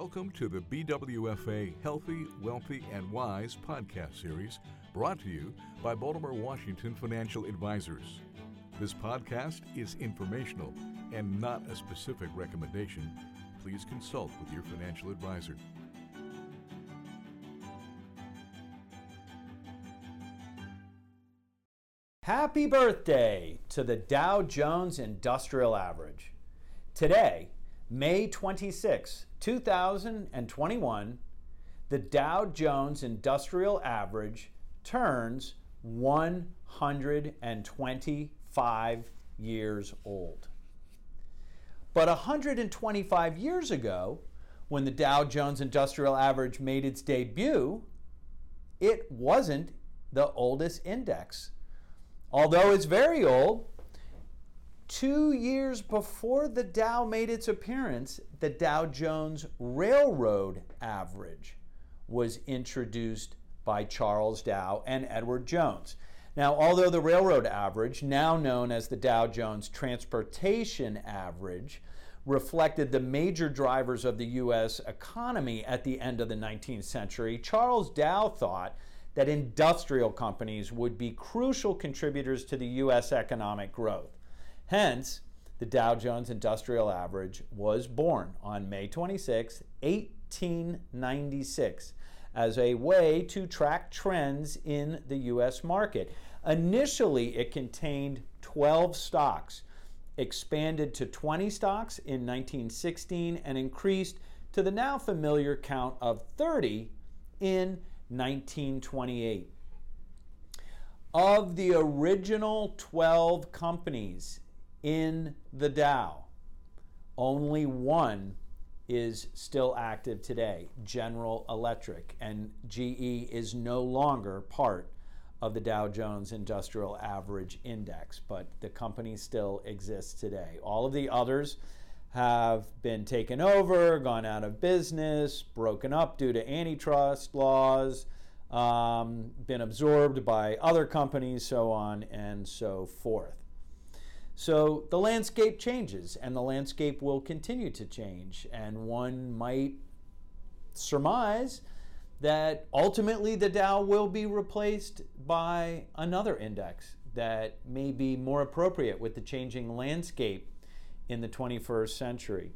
Welcome to the BWFA Healthy, Wealthy, and Wise podcast series brought to you by Baltimore Washington Financial Advisors. This podcast is informational and not a specific recommendation. Please consult with your financial advisor. Happy birthday to the Dow Jones Industrial Average. Today, May 26, 2021, the Dow Jones Industrial Average turns 125 years old. But 125 years ago, when the Dow Jones Industrial Average made its debut, it wasn't the oldest index. Although it's very old, two years before the Dow made its appearance, the Dow Jones Railroad Average was introduced by Charles Dow and Edward Jones. Now, although the railroad average, now known as the Dow Jones Transportation Average, reflected the major drivers of the U.S. economy at the end of the 19th century, Charles Dow thought that industrial companies would be crucial contributors to the U.S. economic growth. Hence, the Dow Jones Industrial Average was born on May 26, 1896, as a way to track trends in the U.S. market. Initially, it contained 12 stocks, expanded to 20 stocks in 1916, and increased to the now familiar count of 30 in 1928. Of the original 12 companies in the Dow. Only one is still active today General Electric, and GE is no longer part of the Dow Jones Industrial Average Index, but the company still exists today. All of the others have been taken over, gone out of business, broken up due to antitrust laws, um, been absorbed by other companies, so on and so forth. So the landscape changes, and the landscape will continue to change. And one might surmise that ultimately the Dow will be replaced by another index that may be more appropriate with the changing landscape in the 21st century.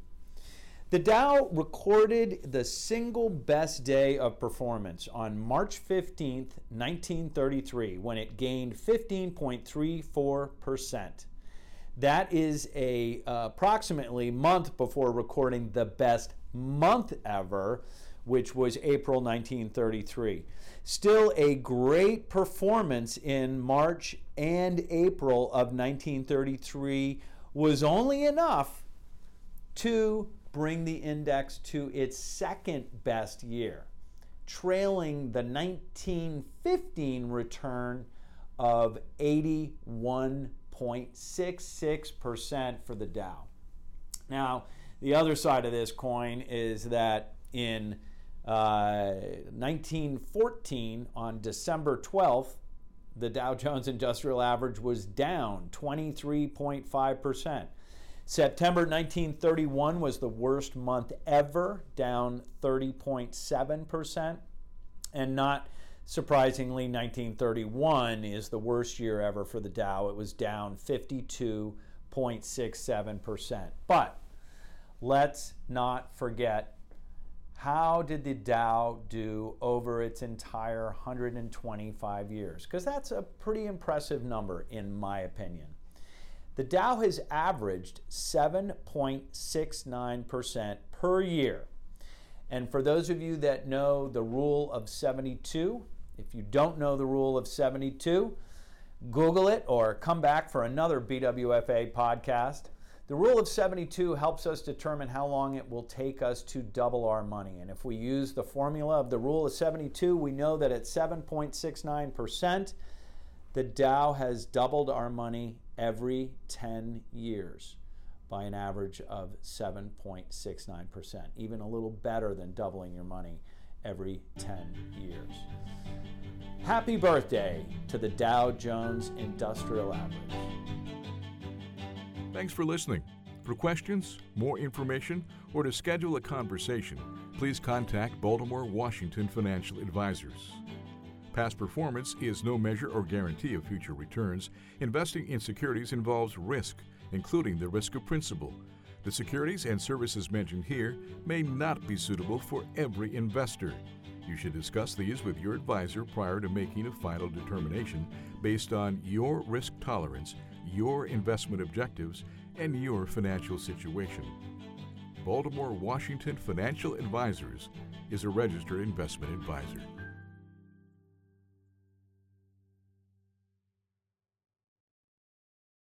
The Dow recorded the single best day of performance on March 15, 1933, when it gained 15.34%. That is a uh, approximately month before recording the best month ever, which was April 1933. Still a great performance in March and April of 1933 was only enough to bring the index to its second best year, trailing the 1915 return of 81 0.66% for the Dow. Now, the other side of this coin is that in uh, 1914, on December 12th, the Dow Jones Industrial Average was down 23.5%. September 1931 was the worst month ever, down 30.7%. And not Surprisingly, 1931 is the worst year ever for the Dow. It was down 52.67%. But let's not forget how did the Dow do over its entire 125 years? Because that's a pretty impressive number, in my opinion. The Dow has averaged 7.69% per year. And for those of you that know the rule of 72, if you don't know the rule of 72, Google it or come back for another BWFA podcast. The rule of 72 helps us determine how long it will take us to double our money. And if we use the formula of the rule of 72, we know that at 7.69%, the Dow has doubled our money every 10 years by an average of 7.69%, even a little better than doubling your money every 10 years. Happy birthday to the Dow Jones Industrial Average. Thanks for listening. For questions, more information, or to schedule a conversation, please contact Baltimore Washington Financial Advisors. Past performance is no measure or guarantee of future returns. Investing in securities involves risk, including the risk of principal. The securities and services mentioned here may not be suitable for every investor. You should discuss these with your advisor prior to making a final determination based on your risk tolerance, your investment objectives, and your financial situation. Baltimore Washington Financial Advisors is a registered investment advisor.